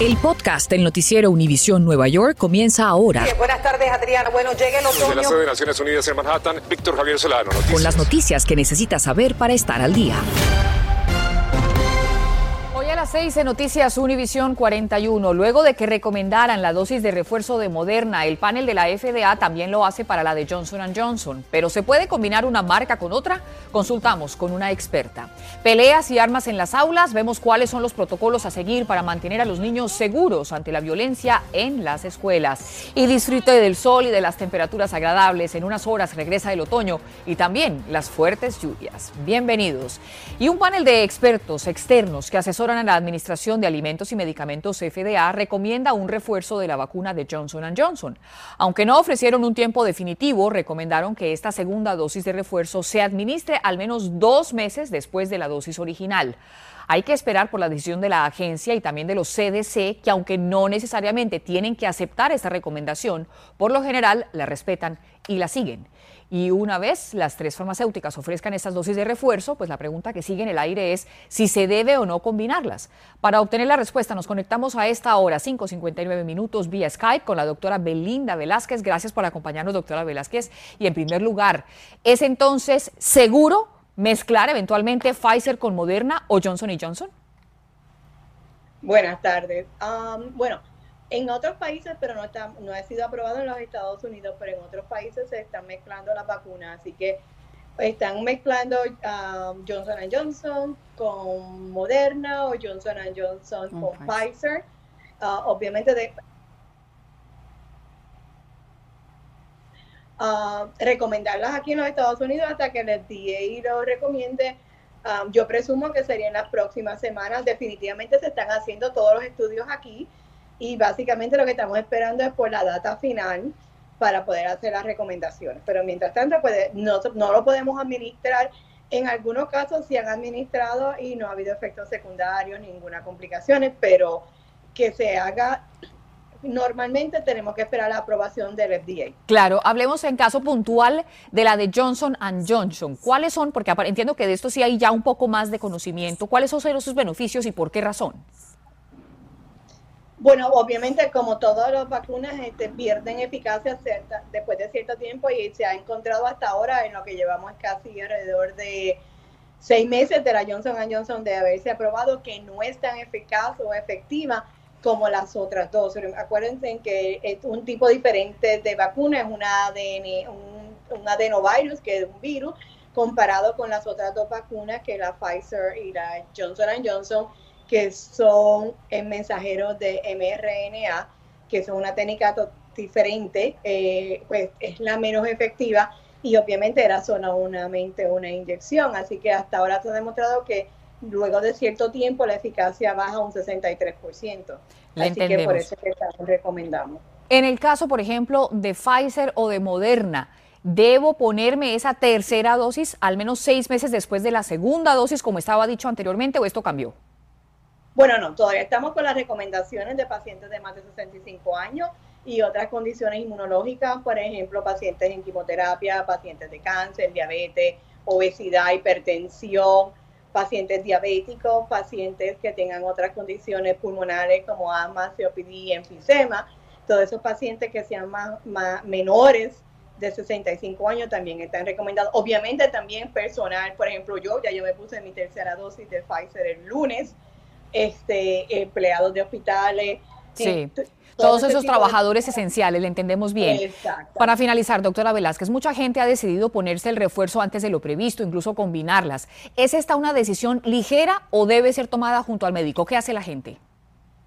El podcast del noticiero Univisión Nueva York comienza ahora. buenas tardes, Adriana. Bueno, llega el otoño. Desde la sede de Naciones Unidas en Manhattan, Víctor Javier Solano. Noticias. Con las noticias que necesitas saber para estar al día. Las 6 en Noticias Univisión 41. Luego de que recomendaran la dosis de refuerzo de Moderna, el panel de la FDA también lo hace para la de Johnson Johnson. Pero ¿se puede combinar una marca con otra? Consultamos con una experta. Peleas y armas en las aulas. Vemos cuáles son los protocolos a seguir para mantener a los niños seguros ante la violencia en las escuelas. Y disfrute del sol y de las temperaturas agradables. En unas horas regresa el otoño y también las fuertes lluvias. Bienvenidos. Y un panel de expertos externos que asesoran a la Administración de Alimentos y Medicamentos FDA recomienda un refuerzo de la vacuna de Johnson Johnson. Aunque no ofrecieron un tiempo definitivo, recomendaron que esta segunda dosis de refuerzo se administre al menos dos meses después de la dosis original. Hay que esperar por la decisión de la agencia y también de los CDC, que aunque no necesariamente tienen que aceptar esta recomendación, por lo general la respetan y la siguen. Y una vez las tres farmacéuticas ofrezcan estas dosis de refuerzo, pues la pregunta que sigue en el aire es si se debe o no combinarlas. Para obtener la respuesta nos conectamos a esta hora, 5.59 minutos, vía Skype con la doctora Belinda Velázquez. Gracias por acompañarnos, doctora Velázquez. Y en primer lugar, ¿es entonces seguro mezclar eventualmente Pfizer con Moderna o Johnson Johnson? Buenas tardes. Um, bueno, en otros países, pero no, está, no ha sido aprobado en los Estados Unidos, pero en otros países se están mezclando las vacunas, así que están mezclando um, Johnson Johnson con Moderna o Johnson Johnson con Pfizer. Uh, obviamente de, uh, recomendarlas aquí en los Estados Unidos hasta que el FDA lo recomiende. Um, yo presumo que sería en las próximas semanas. Definitivamente se están haciendo todos los estudios aquí y básicamente lo que estamos esperando es por la data final para poder hacer las recomendaciones. Pero mientras tanto, pues, no, no lo podemos administrar. En algunos casos sí han administrado y no ha habido efectos secundarios, ninguna complicación, pero que se haga normalmente tenemos que esperar la aprobación del FDA. Claro, hablemos en caso puntual de la de Johnson Johnson. ¿Cuáles son? Porque entiendo que de esto sí hay ya un poco más de conocimiento. ¿Cuáles son sus beneficios y por qué razón? Bueno, obviamente como todas las vacunas este, pierden eficacia cierta, después de cierto tiempo y se ha encontrado hasta ahora en lo que llevamos casi alrededor de seis meses de la Johnson Johnson de haberse aprobado que no es tan eficaz o efectiva como las otras dos. Acuérdense que es un tipo diferente de vacuna, es una ADN, un, adenovirus, que es un virus, comparado con las otras dos vacunas, que la Pfizer y la Johnson Johnson, que son mensajeros de mRNA, que son una técnica diferente, eh, pues es la menos efectiva y obviamente era solamente una inyección. Así que hasta ahora se ha demostrado que luego de cierto tiempo la eficacia baja un 63%. Así que por eso que recomendamos. En el caso, por ejemplo, de Pfizer o de Moderna, ¿debo ponerme esa tercera dosis al menos seis meses después de la segunda dosis, como estaba dicho anteriormente, o esto cambió? Bueno, no, todavía estamos con las recomendaciones de pacientes de más de 65 años y otras condiciones inmunológicas, por ejemplo, pacientes en quimioterapia, pacientes de cáncer, diabetes, obesidad, hipertensión, pacientes diabéticos, pacientes que tengan otras condiciones pulmonares como asma, COPD, enfisema. Todos esos pacientes que sean más, menores de 65 años también están recomendados. Obviamente también personal, por ejemplo, yo ya yo me puse mi tercera dosis de Pfizer el lunes este, empleados de hospitales. Sí. Todos esos trabajadores esenciales, le entendemos bien. Para finalizar, doctora Velázquez, mucha gente ha decidido ponerse el refuerzo antes de lo previsto, incluso combinarlas. ¿Es esta una decisión ligera o debe ser tomada junto al médico? ¿Qué hace la gente?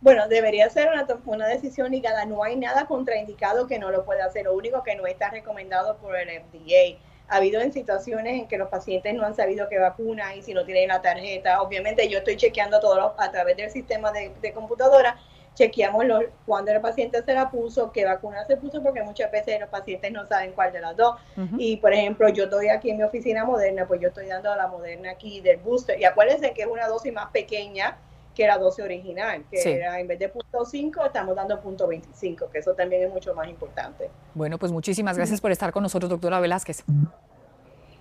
Bueno, debería ser una, una decisión ligada. No hay nada contraindicado que no lo pueda hacer. Lo único que no está recomendado por el FDA ha habido en situaciones en que los pacientes no han sabido qué vacuna y si no tienen la tarjeta. Obviamente yo estoy chequeando todo a través del sistema de, computadora, chequeamos los, cuándo el paciente se la puso, qué vacuna se puso, porque muchas veces los pacientes no saben cuál de las dos. Y por ejemplo, yo estoy aquí en mi oficina moderna, pues yo estoy dando la moderna aquí del booster. Y acuérdense que es una dosis más pequeña que la dosis original, que era en vez de punto 5, estamos dando punto 25, que eso también es mucho más importante. Bueno, pues muchísimas gracias por estar con nosotros, doctora Velázquez.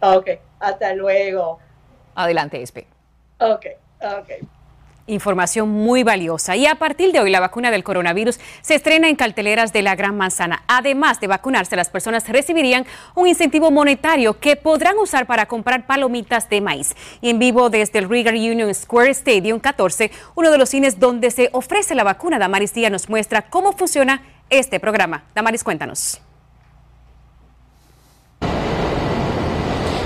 Ok, hasta luego. Adelante, Espe. Ok, ok. Información muy valiosa. Y a partir de hoy la vacuna del coronavirus se estrena en carteleras de la Gran Manzana. Además de vacunarse, las personas recibirían un incentivo monetario que podrán usar para comprar palomitas de maíz. Y en vivo desde el Regal Union Square Stadium 14, uno de los cines donde se ofrece la vacuna, Damaris Díaz nos muestra cómo funciona este programa. Damaris, cuéntanos.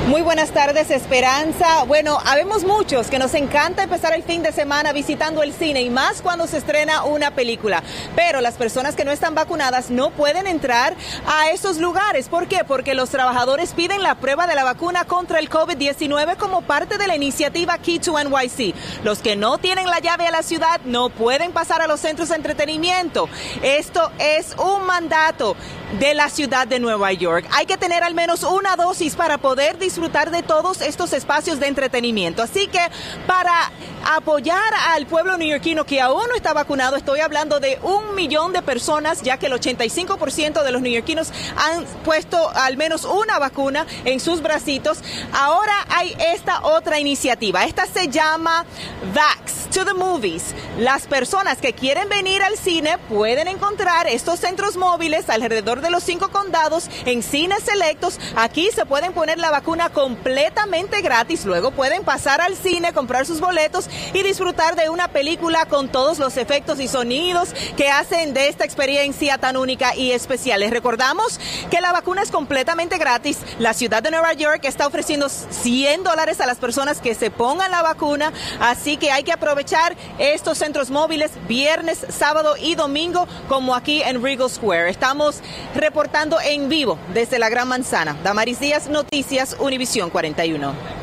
Muy buenas tardes, Esperanza. Bueno, habemos muchos que nos encanta empezar el fin de semana visitando el cine y más cuando se estrena una película. Pero las personas que no están vacunadas no pueden entrar a esos lugares. ¿Por qué? Porque los trabajadores piden la prueba de la vacuna contra el COVID-19 como parte de la iniciativa Key to NYC. Los que no tienen la llave a la ciudad no pueden pasar a los centros de entretenimiento. Esto es un mandato de la ciudad de Nueva York. Hay que tener al menos una dosis para poder disfrutar de todos estos espacios de entretenimiento. Así que para apoyar al pueblo neoyorquino que aún no está vacunado, estoy hablando de un millón de personas, ya que el 85% de los neoyorquinos han puesto al menos una vacuna en sus bracitos. Ahora hay esta otra iniciativa. Esta se llama Vax to the Movies. Las personas que quieren venir al cine pueden encontrar estos centros móviles alrededor de los cinco condados en cines selectos. Aquí se pueden poner la vacuna completamente gratis. Luego pueden pasar al cine, comprar sus boletos y disfrutar de una película con todos los efectos y sonidos que hacen de esta experiencia tan única y especial. Les recordamos que la vacuna es completamente gratis. La ciudad de Nueva York está ofreciendo 100 dólares a las personas que se pongan la vacuna. Así que hay que aprovechar estos centros móviles viernes, sábado y domingo como aquí en Regal Square. Estamos reportando en vivo desde la Gran Manzana. Damaris Díaz, Noticias, Univisión 41.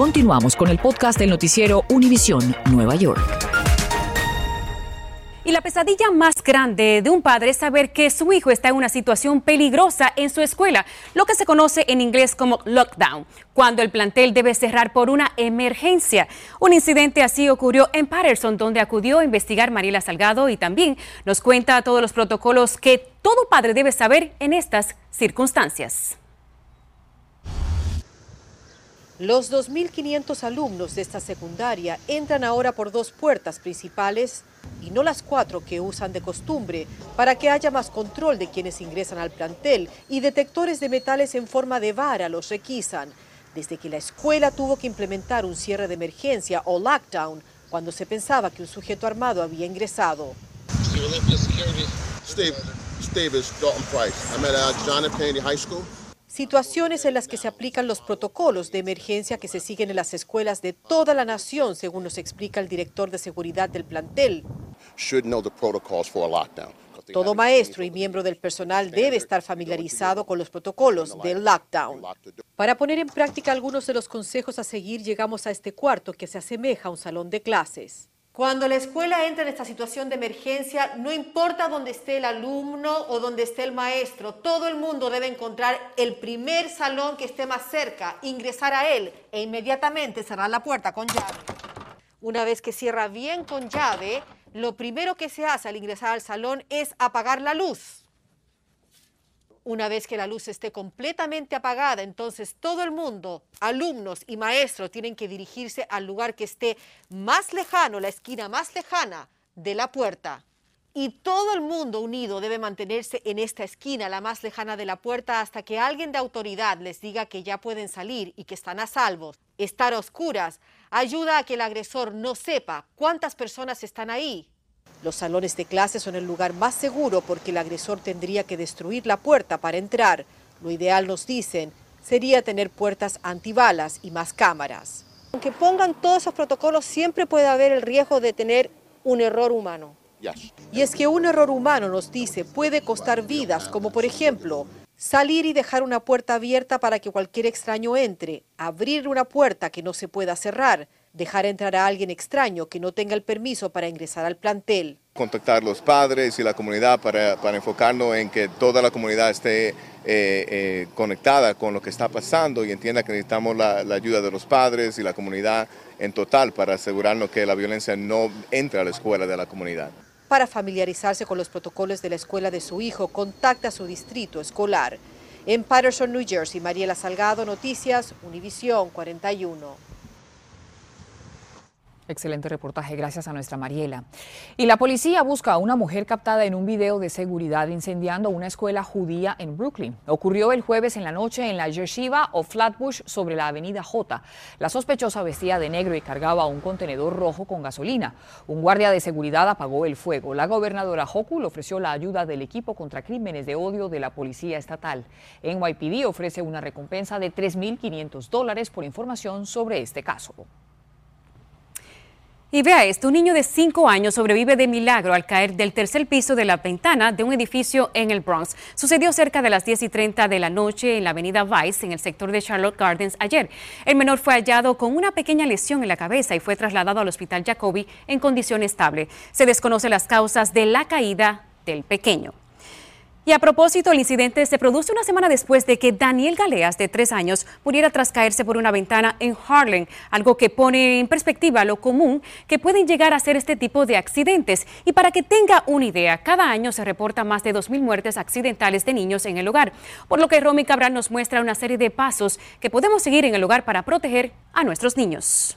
Continuamos con el podcast del noticiero Univisión Nueva York. Y la pesadilla más grande de un padre es saber que su hijo está en una situación peligrosa en su escuela, lo que se conoce en inglés como lockdown, cuando el plantel debe cerrar por una emergencia. Un incidente así ocurrió en Patterson, donde acudió a investigar Mariela Salgado y también nos cuenta todos los protocolos que todo padre debe saber en estas circunstancias. Los 2.500 alumnos de esta secundaria entran ahora por dos puertas principales y no las cuatro que usan de costumbre para que haya más control de quienes ingresan al plantel y detectores de metales en forma de vara los requisan. Desde que la escuela tuvo que implementar un cierre de emergencia o lockdown cuando se pensaba que un sujeto armado había ingresado. Steve, Steve is Dalton Price. I'm at uh, John F. Kennedy High School. Situaciones en las que se aplican los protocolos de emergencia que se siguen en las escuelas de toda la nación, según nos explica el director de seguridad del plantel. Todo maestro y miembro del personal debe estar familiarizado con los protocolos del lockdown. Para poner en práctica algunos de los consejos a seguir, llegamos a este cuarto que se asemeja a un salón de clases. Cuando la escuela entra en esta situación de emergencia, no importa dónde esté el alumno o dónde esté el maestro, todo el mundo debe encontrar el primer salón que esté más cerca, ingresar a él e inmediatamente cerrar la puerta con llave. Una vez que cierra bien con llave, lo primero que se hace al ingresar al salón es apagar la luz. Una vez que la luz esté completamente apagada, entonces todo el mundo, alumnos y maestros, tienen que dirigirse al lugar que esté más lejano, la esquina más lejana de la puerta. Y todo el mundo unido debe mantenerse en esta esquina, la más lejana de la puerta, hasta que alguien de autoridad les diga que ya pueden salir y que están a salvo. Estar a oscuras ayuda a que el agresor no sepa cuántas personas están ahí los salones de clase son el lugar más seguro porque el agresor tendría que destruir la puerta para entrar. Lo ideal, nos dicen, sería tener puertas antibalas y más cámaras. Aunque pongan todos esos protocolos, siempre puede haber el riesgo de tener un error humano. Y es que un error humano, nos dice, puede costar vidas, como por ejemplo salir y dejar una puerta abierta para que cualquier extraño entre, abrir una puerta que no se pueda cerrar, dejar entrar a alguien extraño que no tenga el permiso para ingresar al plantel. Contactar a los padres y la comunidad para, enfocarnos en que toda la comunidad esté eh, eh, conectada con lo que está pasando y entienda que necesitamos la, ayuda de los padres y la comunidad en total para asegurarnos que la violencia no entre a la escuela de la comunidad. Para familiarizarse con los protocolos de la escuela de su hijo, contacta a su distrito escolar. En Patterson, New Jersey, Mariela Salgado, Noticias, Univisión 41. Excelente reportaje, gracias a nuestra Mariela. Y la policía busca a una mujer captada en un video de seguridad incendiando una escuela judía en Brooklyn. Ocurrió el jueves en la noche en la Yeshiva o Flatbush sobre la avenida J. La sospechosa vestía de negro y cargaba un contenedor rojo con gasolina. Un guardia de seguridad apagó el fuego. La gobernadora Hochul ofreció la ayuda del equipo contra crímenes de odio de la policía estatal. NYPD ofrece una recompensa de 3.500 dólares por información sobre este caso. Y vea esto, un niño de 5 años sobrevive de milagro al caer del tercer piso de la ventana de un edificio en el Bronx. Sucedió cerca de las 10 y 30 de la noche en la avenida Vice, en el sector de Charlotte Gardens, ayer. El menor fue hallado con una pequeña lesión en la cabeza y fue trasladado al hospital Jacobi en condición estable. Se desconocen las causas de la caída del pequeño. Y a propósito, el incidente se produce una semana después de que Daniel Galeas, de tres años, muriera tras caerse por una ventana en Harlem, algo que pone en perspectiva lo común que pueden llegar a ser este tipo de accidentes. Y para que tenga una idea, cada año se reporta más de 2.000 muertes accidentales de niños en el hogar, por lo que Romy Cabral nos muestra una serie de pasos que podemos seguir en el hogar para proteger a nuestros niños.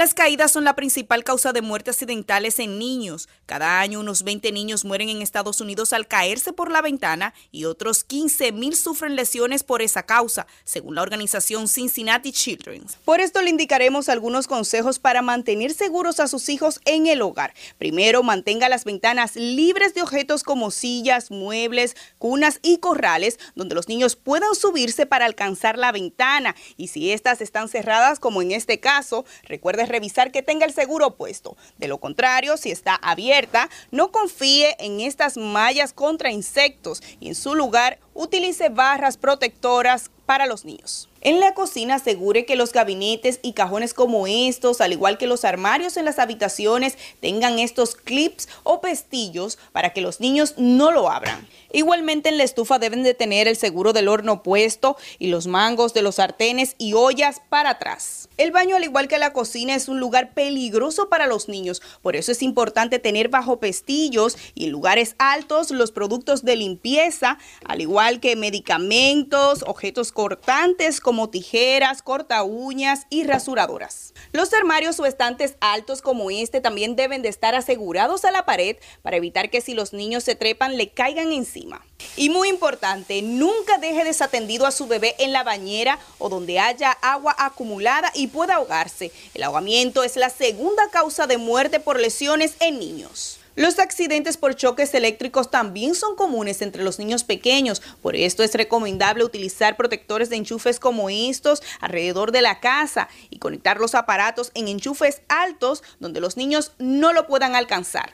Las caídas son la principal causa de muertes accidentales en niños. Cada año unos 20 niños mueren en Estados Unidos al caerse por la ventana y otros 15 mil sufren lesiones por esa causa, según la organización Cincinnati Children's. Por esto le indicaremos algunos consejos para mantener seguros a sus hijos en el hogar. Primero, mantenga las ventanas libres de objetos como sillas, muebles, cunas y corrales, donde los niños puedan subirse para alcanzar la ventana. Y si estas están cerradas, como en este caso, recuerde revisar que tenga el seguro puesto. De lo contrario, si está abierta, no confíe en estas mallas contra insectos y en su lugar utilice barras protectoras para los niños. En la cocina asegure que los gabinetes y cajones como estos, al igual que los armarios en las habitaciones, tengan estos clips o pestillos para que los niños no lo abran. Igualmente en la estufa deben de tener el seguro del horno puesto y los mangos de los sartenes y ollas para atrás. El baño, al igual que la cocina, es un lugar peligroso para los niños, por eso es importante tener bajo pestillos y en lugares altos los productos de limpieza, al igual que medicamentos, objetos cortantes como tijeras, corta uñas y rasuradoras. Los armarios o estantes altos como este también deben de estar asegurados a la pared para evitar que si los niños se trepan le caigan encima. Y muy importante, nunca deje desatendido a su bebé en la bañera o donde haya agua acumulada y pueda ahogarse. El ahogamiento es la segunda causa de muerte por lesiones en niños. Los accidentes por choques eléctricos también son comunes entre los niños pequeños, por esto es recomendable utilizar protectores de enchufes como estos alrededor de la casa y conectar los aparatos en enchufes altos donde los niños no lo puedan alcanzar.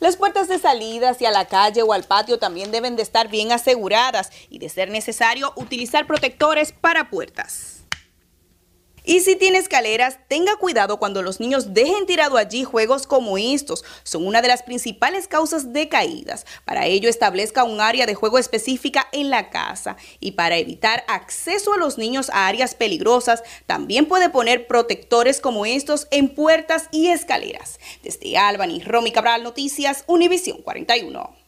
Las puertas de salida hacia la calle o al patio también deben de estar bien aseguradas y de ser necesario utilizar protectores para puertas. Y si tiene escaleras, tenga cuidado cuando los niños dejen tirado allí juegos como estos. Son una de las principales causas de caídas. Para ello, establezca un área de juego específica en la casa. Y para evitar acceso a los niños a áreas peligrosas, también puede poner protectores como estos en puertas y escaleras. Desde Albany, Romy Cabral, Noticias, Univisión 41.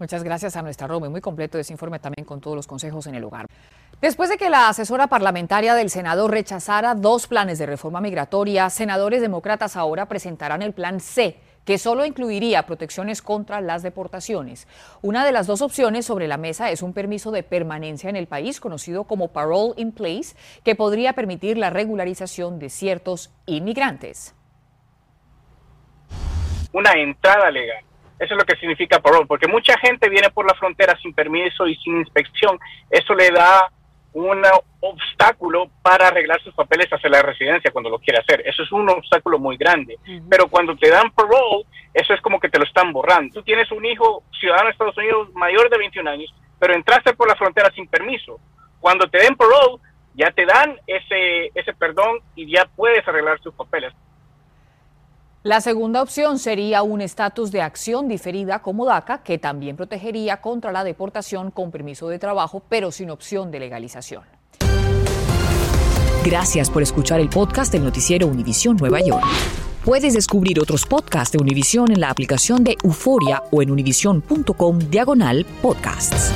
Muchas gracias a nuestra Romy. Muy completo ese informe también con todos los consejos en el hogar. Después de que la asesora parlamentaria del Senado rechazara dos planes de reforma migratoria, senadores demócratas ahora presentarán el plan C, que solo incluiría protecciones contra las deportaciones. Una de las dos opciones sobre la mesa es un permiso de permanencia en el país, conocido como Parole in Place, que podría permitir la regularización de ciertos inmigrantes. Una entrada legal eso es lo que significa parole, porque mucha gente viene por la frontera sin permiso y sin inspección. Eso le da un obstáculo para arreglar sus papeles hacia la residencia cuando lo quiere hacer. Eso es un obstáculo muy grande. Pero cuando te dan parole, eso es como que te lo están borrando. Tú tienes un hijo ciudadano de Estados Unidos mayor de 21 años, pero entraste por la frontera sin permiso. Cuando te den parole, ya te dan ese, ese perdón y ya puedes arreglar sus papeles. La segunda opción sería un estatus de acción diferida como DACA, que también protegería contra la deportación con permiso de trabajo, pero sin opción de legalización. Gracias por escuchar el podcast del noticiero Univisión Nueva York. Puedes descubrir otros podcasts de Univisión en la aplicación de Euforia o en univision.com diagonal podcasts.